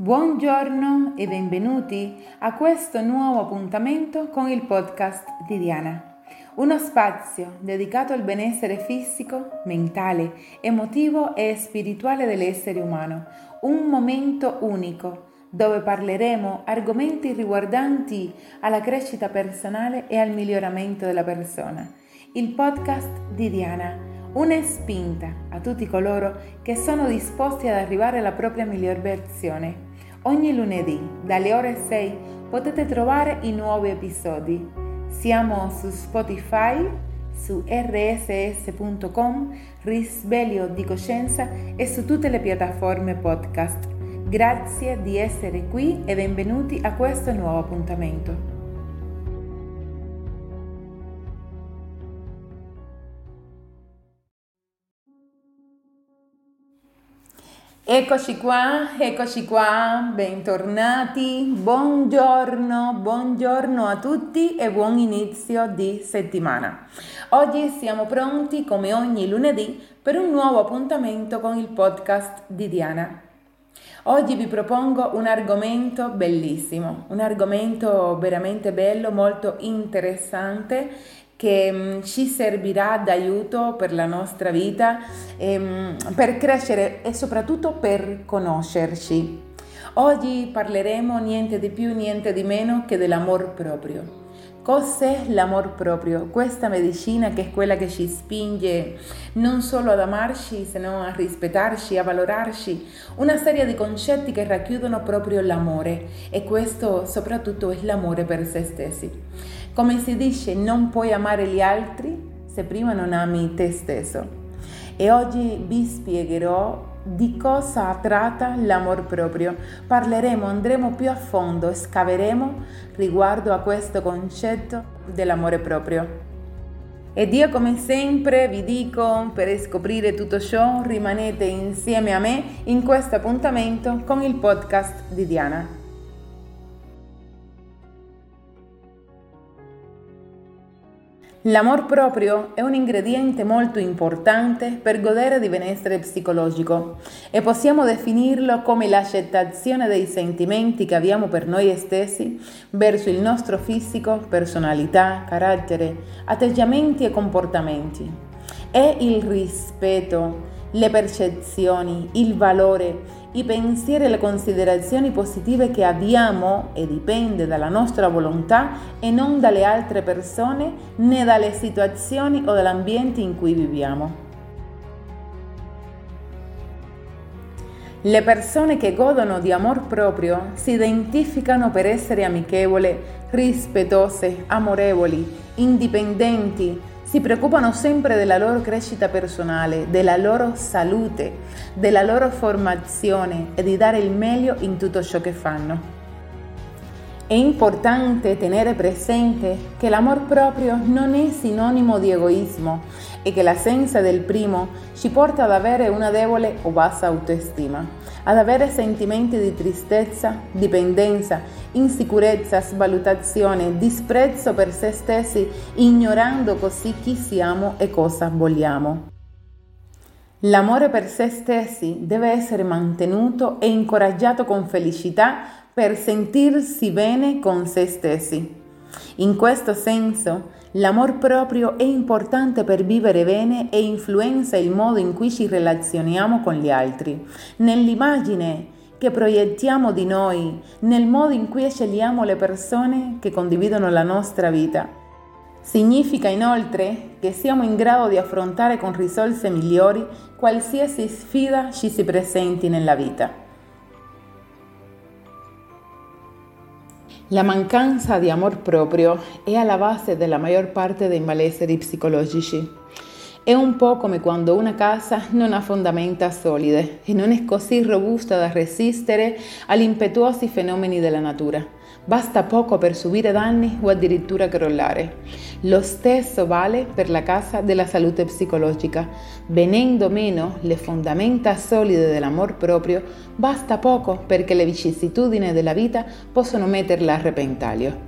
Buongiorno e benvenuti a questo nuovo appuntamento con il podcast di Diana, uno spazio dedicato al benessere fisico, mentale, emotivo e spirituale dell'essere umano, un momento unico dove parleremo argomenti riguardanti alla crescita personale e al miglioramento della persona. Il podcast di Diana una spinta a tutti coloro che sono disposti ad arrivare alla propria miglior versione Ogni lunedì dalle ore 6 potete trovare i nuovi episodi. Siamo su Spotify, su rss.com, Risveglio di Coscienza e su tutte le piattaforme podcast. Grazie di essere qui e benvenuti a questo nuovo appuntamento. Eccoci qua, eccoci qua, bentornati, buongiorno, buongiorno a tutti e buon inizio di settimana. Oggi siamo pronti come ogni lunedì per un nuovo appuntamento con il podcast di Diana. Oggi vi propongo un argomento bellissimo, un argomento veramente bello, molto interessante che mm, ci servirà d'aiuto per la nostra vita, ehm, per crescere e soprattutto per conoscerci. Oggi parleremo niente di più, niente di meno che dell'amor proprio. Cos'è l'amor proprio? Questa medicina che è quella che ci spinge non solo ad amarci, se no a rispettarci, a valorarci, una serie di concetti che racchiudono proprio l'amore e questo soprattutto è l'amore per se stessi. Come si dice, non puoi amare gli altri se prima non ami te stesso. E oggi vi spiegherò di cosa tratta l'amor proprio. Parleremo, andremo più a fondo, scaveremo riguardo a questo concetto dell'amore proprio. Ed io come sempre vi dico, per scoprire tutto ciò, rimanete insieme a me in questo appuntamento con il podcast di Diana. L'amor proprio è un ingrediente molto importante per godere di benessere psicologico e possiamo definirlo come l'accettazione dei sentimenti che abbiamo per noi stessi verso il nostro fisico, personalità, carattere, atteggiamenti e comportamenti. È il rispetto, le percezioni, il valore, i pensieri e le considerazioni positive che abbiamo e dipende dalla nostra volontà e non dalle altre persone né dalle situazioni o dall'ambiente in cui viviamo. Le persone che godono di amor proprio si identificano per essere amichevoli, rispettose, amorevoli, indipendenti, si preoccupano sempre della loro crescita personale, della loro salute, della loro formazione e di dare il meglio in tutto ciò che fanno. È importante tenere presente che l'amor proprio non è sinonimo di egoismo e che l'assenza del primo ci porta ad avere una debole o bassa autostima, ad avere sentimenti di tristezza, dipendenza insicurezza, svalutazione, disprezzo per se stessi, ignorando così chi siamo e cosa vogliamo. L'amore per se stessi deve essere mantenuto e incoraggiato con felicità per sentirsi bene con se stessi. In questo senso, l'amor proprio è importante per vivere bene e influenza il modo in cui ci relazioniamo con gli altri. Nell'immagine che proiettiamo di noi nel modo in cui scegliamo le persone che condividono la nostra vita. Significa inoltre che siamo in grado di affrontare con risorse migliori qualsiasi sfida ci si presenti nella vita. La mancanza di amor proprio è alla base della maggior parte dei malesseri psicologici. È un po' come quando una casa non ha fondamenta solide e non è così robusta da resistere agli impetuosi fenomeni della natura. Basta poco per subire danni o addirittura crollare. Lo stesso vale per la casa della salute psicologica. Venendo meno le fondamenta solide dell'amor proprio, basta poco perché le vicissitudini della vita possono metterla a repentaglio.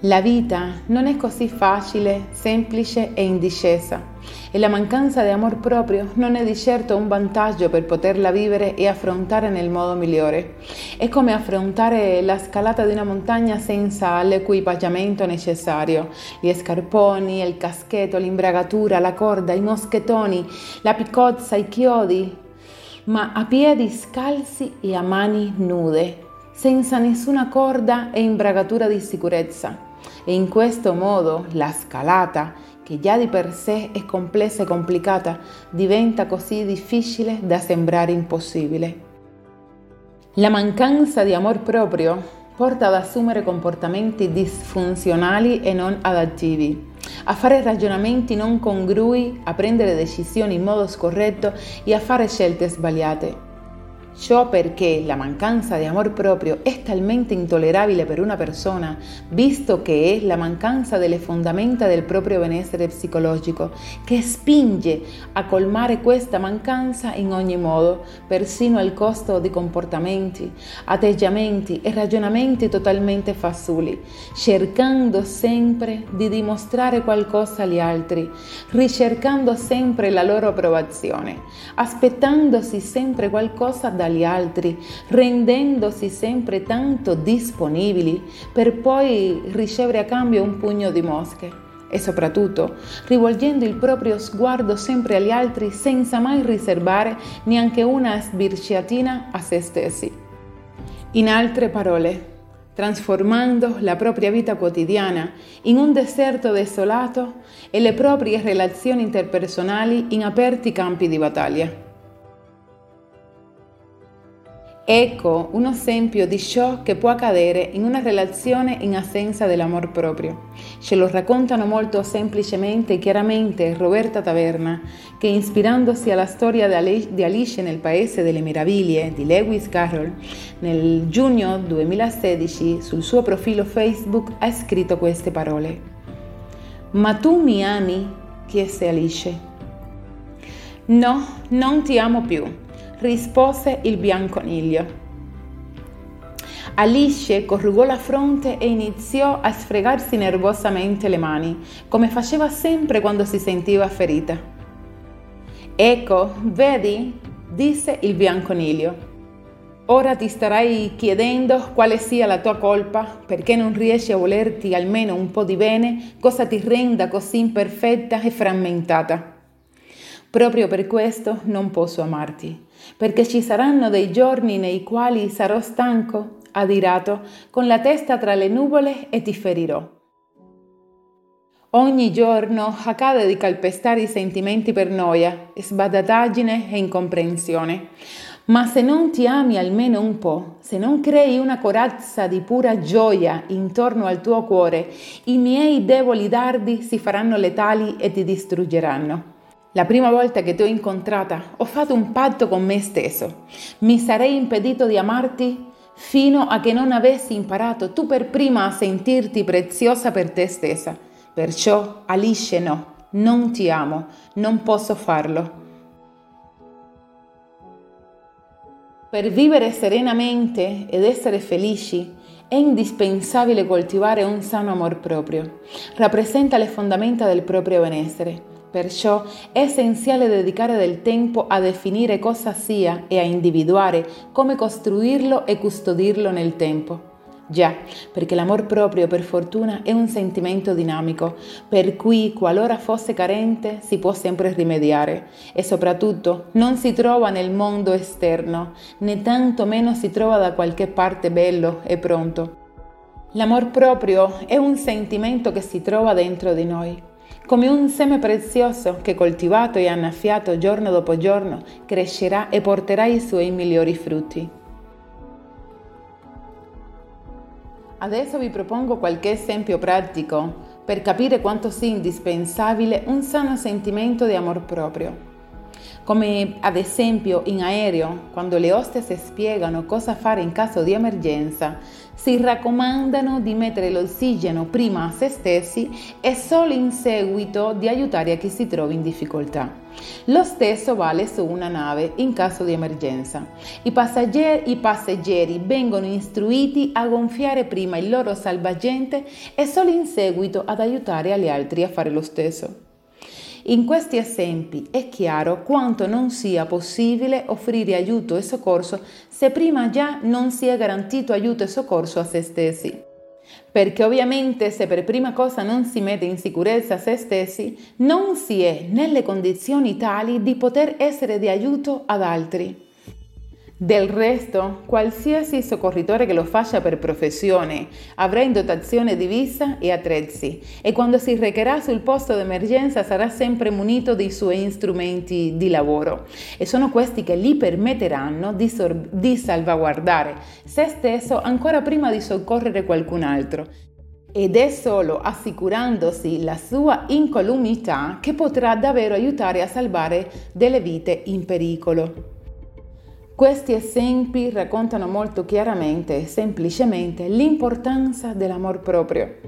La vita non è così facile, semplice e in discesa e la mancanza di amor proprio non è di certo un vantaggio per poterla vivere e affrontare nel modo migliore. È come affrontare la scalata di una montagna senza l'equipaggiamento necessario, gli scarponi, il caschetto, l'imbragatura, la corda, i moschettoni, la piccozza, i chiodi, ma a piedi scalzi e a mani nude, senza nessuna corda e imbragatura di sicurezza e in questo modo la scalata, che già di per sé è complessa e complicata, diventa così difficile da sembrare impossibile. La mancanza di amor proprio porta ad assumere comportamenti disfunzionali e non adattivi, a fare ragionamenti non congrui, a prendere decisioni in modo scorretto e a fare scelte sbagliate. Ciò perché la mancanza di amor proprio è talmente intollerabile per una persona, visto che è la mancanza delle fondamenta del proprio benessere psicologico, che spinge a colmare questa mancanza in ogni modo, persino al costo di comportamenti, atteggiamenti e ragionamenti totalmente fasulli, cercando sempre di dimostrare qualcosa agli altri, ricercando sempre la loro approvazione, aspettandosi sempre qualcosa da dagli altri, rendendosi sempre tanto disponibili per poi ricevere a cambio un pugno di mosche e soprattutto rivolgendo il proprio sguardo sempre agli altri senza mai riservare neanche una sbirciatina a se stessi. In altre parole, trasformando la propria vita quotidiana in un deserto desolato e le proprie relazioni interpersonali in aperti campi di battaglia. Ecco un esempio di ciò che può accadere in una relazione in assenza dell'amor proprio. Ce lo raccontano molto semplicemente e chiaramente Roberta Taverna, che ispirandosi alla storia di Alice nel Paese delle Meraviglie di Lewis Carroll, nel giugno 2016 sul suo profilo Facebook ha scritto queste parole. Ma tu mi ami? chiese Alice. No, non ti amo più rispose il bianconiglio. Alice corrugò la fronte e iniziò a sfregarsi nervosamente le mani, come faceva sempre quando si sentiva ferita. Ecco, vedi? disse il bianconiglio. Ora ti starai chiedendo quale sia la tua colpa, perché non riesci a volerti almeno un po' di bene, cosa ti renda così imperfetta e frammentata. Proprio per questo non posso amarti, perché ci saranno dei giorni nei quali sarò stanco, adirato, con la testa tra le nuvole e ti ferirò. Ogni giorno accade di calpestare i sentimenti per noia, sbadataggine e incomprensione. Ma se non ti ami almeno un po', se non crei una corazza di pura gioia intorno al tuo cuore, i miei deboli dardi si faranno letali e ti distruggeranno. La prima volta che ti ho incontrata ho fatto un patto con me stesso. Mi sarei impedito di amarti fino a che non avessi imparato tu per prima a sentirti preziosa per te stessa. Perciò, Alice, no, non ti amo, non posso farlo. Per vivere serenamente ed essere felici è indispensabile coltivare un sano amor proprio. Rappresenta le fondamenta del proprio benessere. Perciò è essenziale dedicare del tempo a definire cosa sia e a individuare come costruirlo e custodirlo nel tempo. Già, perché l'amor proprio per fortuna è un sentimento dinamico, per cui qualora fosse carente si può sempre rimediare e soprattutto non si trova nel mondo esterno, né tanto meno si trova da qualche parte bello e pronto. L'amor proprio è un sentimento che si trova dentro di noi come un seme prezioso che coltivato e annaffiato giorno dopo giorno crescerà e porterà i suoi migliori frutti. Adesso vi propongo qualche esempio pratico per capire quanto sia indispensabile un sano sentimento di amor proprio. Come ad esempio in aereo, quando le hostess spiegano cosa fare in caso di emergenza, si raccomandano di mettere l'ossigeno prima a se stessi e solo in seguito di aiutare a chi si trova in difficoltà. Lo stesso vale su una nave in caso di emergenza. I passeggeri, I passeggeri vengono istruiti a gonfiare prima il loro salvagente e solo in seguito ad aiutare gli altri a fare lo stesso. In questi esempi è chiaro quanto non sia possibile offrire aiuto e soccorso se prima già non si è garantito aiuto e soccorso a se stessi. Perché ovviamente se per prima cosa non si mette in sicurezza se stessi, non si è nelle condizioni tali di poter essere di aiuto ad altri. Del resto, qualsiasi soccorritore che lo faccia per professione avrà in dotazione divisa e attrezzi e quando si recherà sul posto d'emergenza sarà sempre munito dei suoi strumenti di lavoro e sono questi che gli permetteranno di, sor- di salvaguardare se stesso ancora prima di soccorrere qualcun altro ed è solo assicurandosi la sua incolumità che potrà davvero aiutare a salvare delle vite in pericolo. Questi esempi raccontano molto chiaramente e semplicemente l'importanza dell'amor proprio.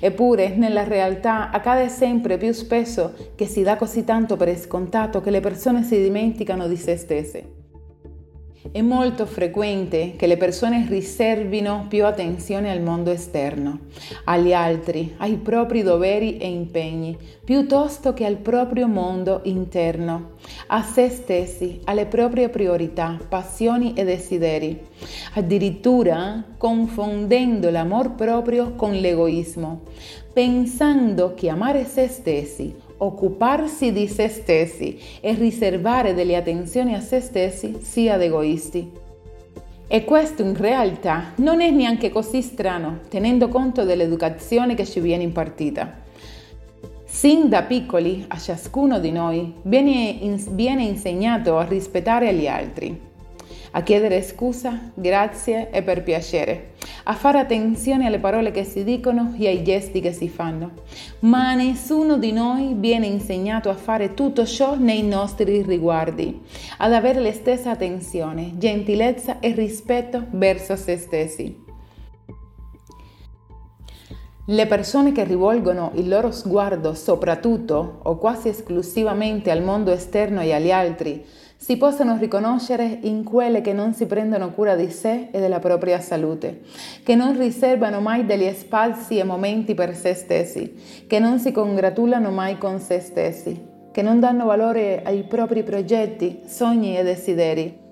Eppure nella realtà accade sempre più spesso che si dà così tanto per scontato che le persone si dimenticano di se stesse. È molto frequente che le persone riservino più attenzione al mondo esterno, agli altri, ai propri doveri e impegni, piuttosto che al proprio mondo interno, a se stessi, alle proprie priorità, passioni e desideri, addirittura confondendo l'amor proprio con l'egoismo, pensando che amare se stessi occuparsi di se stessi e riservare delle attenzioni a se stessi sia ad egoisti. E questo in realtà non è neanche così strano, tenendo conto dell'educazione che ci viene impartita. Sin da piccoli a ciascuno di noi viene, viene insegnato a rispettare gli altri, a chiedere scusa, grazie e per piacere, a fare attenzione alle parole che si dicono e ai gesti che si fanno. Ma nessuno di noi viene insegnato a fare tutto ciò nei nostri riguardi, ad avere la stessa attenzione, gentilezza e rispetto verso se stessi. Le persone che rivolgono il loro sguardo soprattutto o quasi esclusivamente al mondo esterno e agli altri si possono riconoscere in quelle che non si prendono cura di sé e della propria salute, che non riservano mai degli spazi e momenti per se stessi, che non si congratulano mai con se stessi, che non danno valore ai propri progetti, sogni e desideri.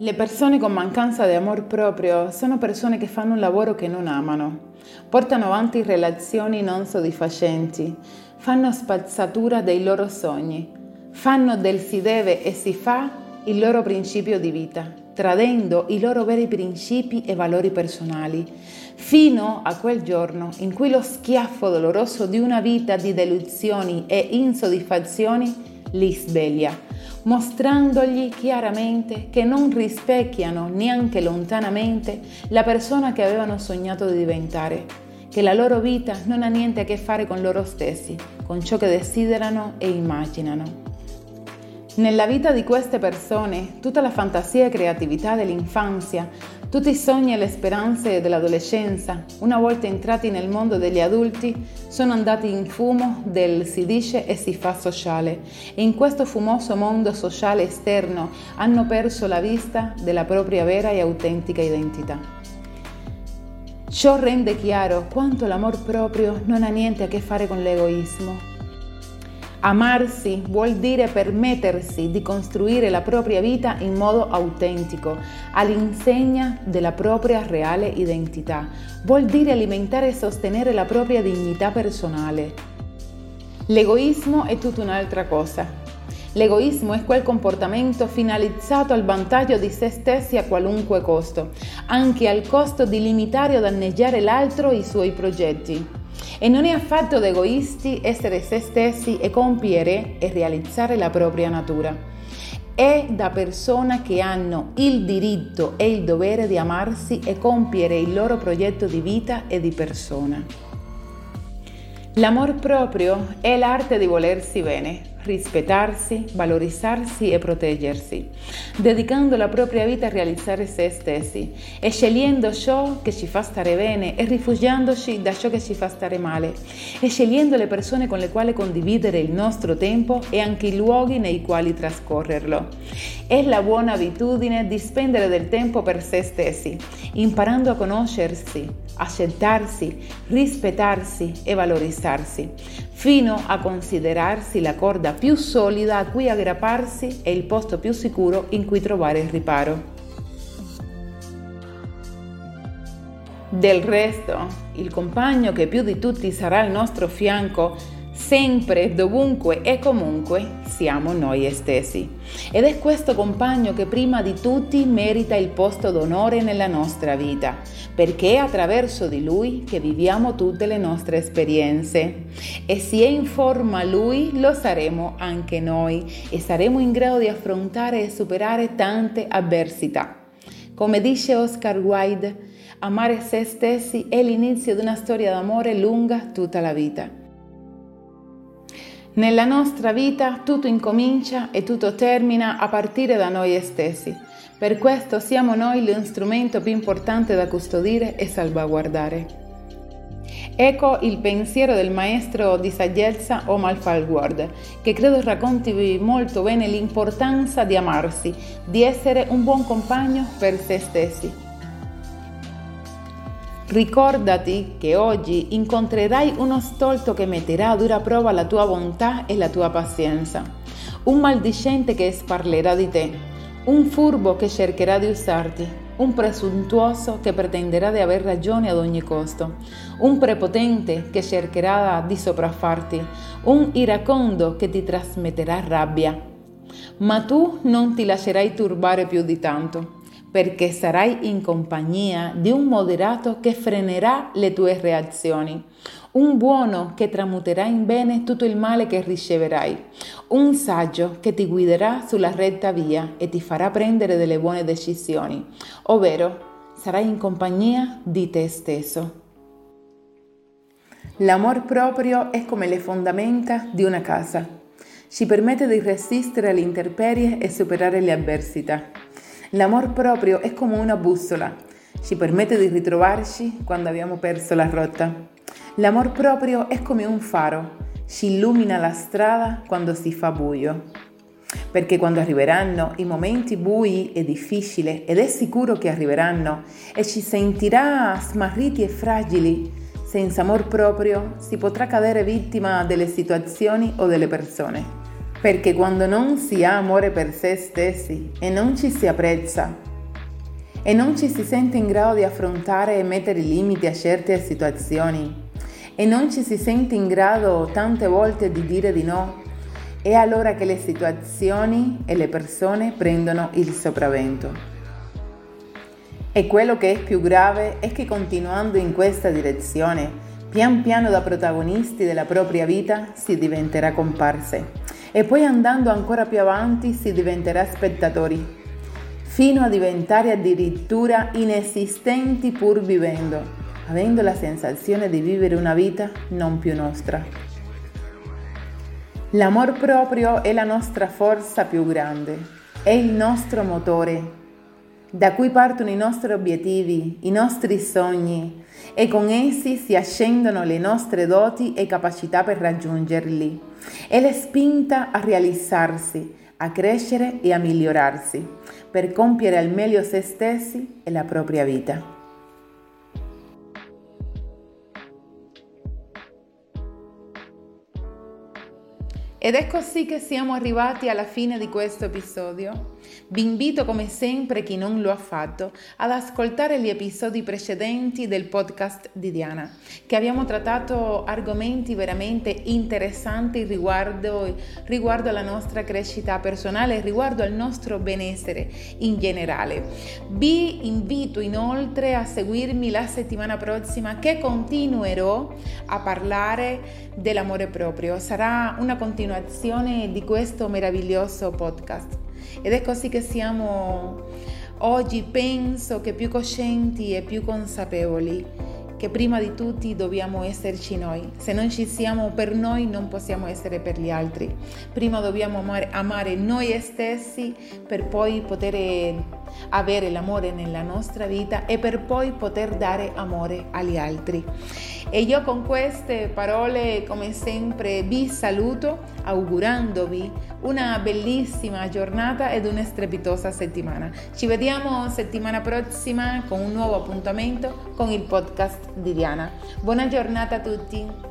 Le persone con mancanza di amor proprio sono persone che fanno un lavoro che non amano, portano avanti relazioni non soddisfacenti, fanno spazzatura dei loro sogni, fanno del si deve e si fa il loro principio di vita, tradendo i loro veri principi e valori personali, fino a quel giorno in cui lo schiaffo doloroso di una vita di delusioni e insoddisfazioni li sveglia, mostrandogli chiaramente che non rispecchiano neanche lontanamente la persona che avevano sognato di diventare, che la loro vita non ha niente a che fare con loro stessi, con ciò che desiderano e immaginano. Nella vita di queste persone, tutta la fantasia e creatività dell'infanzia, tutti i sogni e le speranze dell'adolescenza, una volta entrati nel mondo degli adulti, sono andati in fumo del si dice e si fa sociale e in questo fumoso mondo sociale esterno hanno perso la vista della propria vera e autentica identità. Ciò rende chiaro quanto l'amor proprio non ha niente a che fare con l'egoismo, Amarsi vuol dire permettersi di costruire la propria vita in modo autentico, all'insegna della propria reale identità. Vuol dire alimentare e sostenere la propria dignità personale. L'egoismo è tutta un'altra cosa. L'egoismo è quel comportamento finalizzato al vantaggio di se stessi a qualunque costo, anche al costo di limitare o danneggiare l'altro e i suoi progetti. E non è affatto da egoisti essere se stessi e compiere e realizzare la propria natura. È da persone che hanno il diritto e il dovere di amarsi e compiere il loro progetto di vita e di persona. L'amor proprio è l'arte di volersi bene, rispettarsi, valorizzarsi e proteggersi, dedicando la propria vita a realizzare se stessi e scegliendo ciò che ci fa stare bene e rifugiandoci da ciò che ci fa stare male e scegliendo le persone con le quali condividere il nostro tempo e anche i luoghi nei quali trascorrerlo. È la buona abitudine di spendere del tempo per se stessi, imparando a conoscersi, accettarsi, rispettarsi e valorizzarsi, fino a considerarsi la corda più solida a cui aggrapparsi e il posto più sicuro in cui trovare il riparo. Del resto, il compagno che più di tutti sarà al nostro fianco sempre, dovunque e comunque siamo noi stessi. Ed è questo compagno che prima di tutti merita il posto d'onore nella nostra vita, perché è attraverso di lui che viviamo tutte le nostre esperienze. E se è in forma lui, lo saremo anche noi e saremo in grado di affrontare e superare tante avversità. Come dice Oscar Wilde, amare se stessi è l'inizio di una storia d'amore lunga tutta la vita. Nella nostra vita tutto incomincia e tutto termina a partire da noi stessi. Per questo siamo noi lo strumento più importante da custodire e salvaguardare. Ecco il pensiero del maestro di saggezza Omar Falward, che credo racconti molto bene l'importanza di amarsi, di essere un buon compagno per se stessi. Ricordati che oggi incontrerai uno stolto che metterà a dura prova la tua bontà e la tua pazienza, un maldicente che sparlerà di te, un furbo che cercherà di usarti, un presuntuoso che pretenderà di aver ragione ad ogni costo, un prepotente che cercherà di sopraffarti, un iracondo che ti trasmetterà rabbia. Ma tu non ti lascerai turbare più di tanto perché sarai in compagnia di un moderato che frenerà le tue reazioni, un buono che tramuterà in bene tutto il male che riceverai, un saggio che ti guiderà sulla retta via e ti farà prendere delle buone decisioni, ovvero sarai in compagnia di te stesso. L'amor proprio è come le fondamenta di una casa. Ci permette di resistere alle intemperie e superare le avversità. L'amor proprio è come una bussola, ci permette di ritrovarci quando abbiamo perso la rotta. L'amor proprio è come un faro, ci illumina la strada quando si fa buio. Perché quando arriveranno i momenti bui e difficili, ed è sicuro che arriveranno, e ci sentirà smarriti e fragili, senza amor proprio si potrà cadere vittima delle situazioni o delle persone perché quando non si ha amore per se stessi e non ci si apprezza e non ci si sente in grado di affrontare e mettere limiti a certe situazioni e non ci si sente in grado tante volte di dire di no, è allora che le situazioni e le persone prendono il sopravvento. E quello che è più grave è che continuando in questa direzione, pian piano da protagonisti della propria vita si diventerà comparse e poi andando ancora più avanti si diventerà spettatori, fino a diventare addirittura inesistenti pur vivendo, avendo la sensazione di vivere una vita non più nostra. L'amor proprio è la nostra forza più grande, è il nostro motore, da cui partono i nostri obiettivi, i nostri sogni e con essi si ascendono le nostre doti e capacità per raggiungerli. È la spinta a realizzarsi, a crescere e a migliorarsi, per compiere al meglio se stessi e la propria vita. Ed è così che siamo arrivati alla fine di questo episodio. Vi invito come sempre, chi non lo ha fatto, ad ascoltare gli episodi precedenti del podcast di Diana, che abbiamo trattato argomenti veramente interessanti riguardo, riguardo alla nostra crescita personale, riguardo al nostro benessere in generale. Vi invito inoltre a seguirmi la settimana prossima che continuerò a parlare dell'amore proprio. Sarà una continuazione di questo meraviglioso podcast. Ed è così che siamo oggi, penso che più coscienti e più consapevoli che prima di tutti dobbiamo esserci noi. Se non ci siamo per noi non possiamo essere per gli altri. Prima dobbiamo amare, amare noi stessi per poi poter avere l'amore nella nostra vita e per poi poter dare amore agli altri. E io con queste parole, come sempre, vi saluto augurandovi una bellissima giornata ed una strepitosa settimana. Ci vediamo settimana prossima con un nuovo appuntamento con il podcast di Diana. Buona giornata a tutti!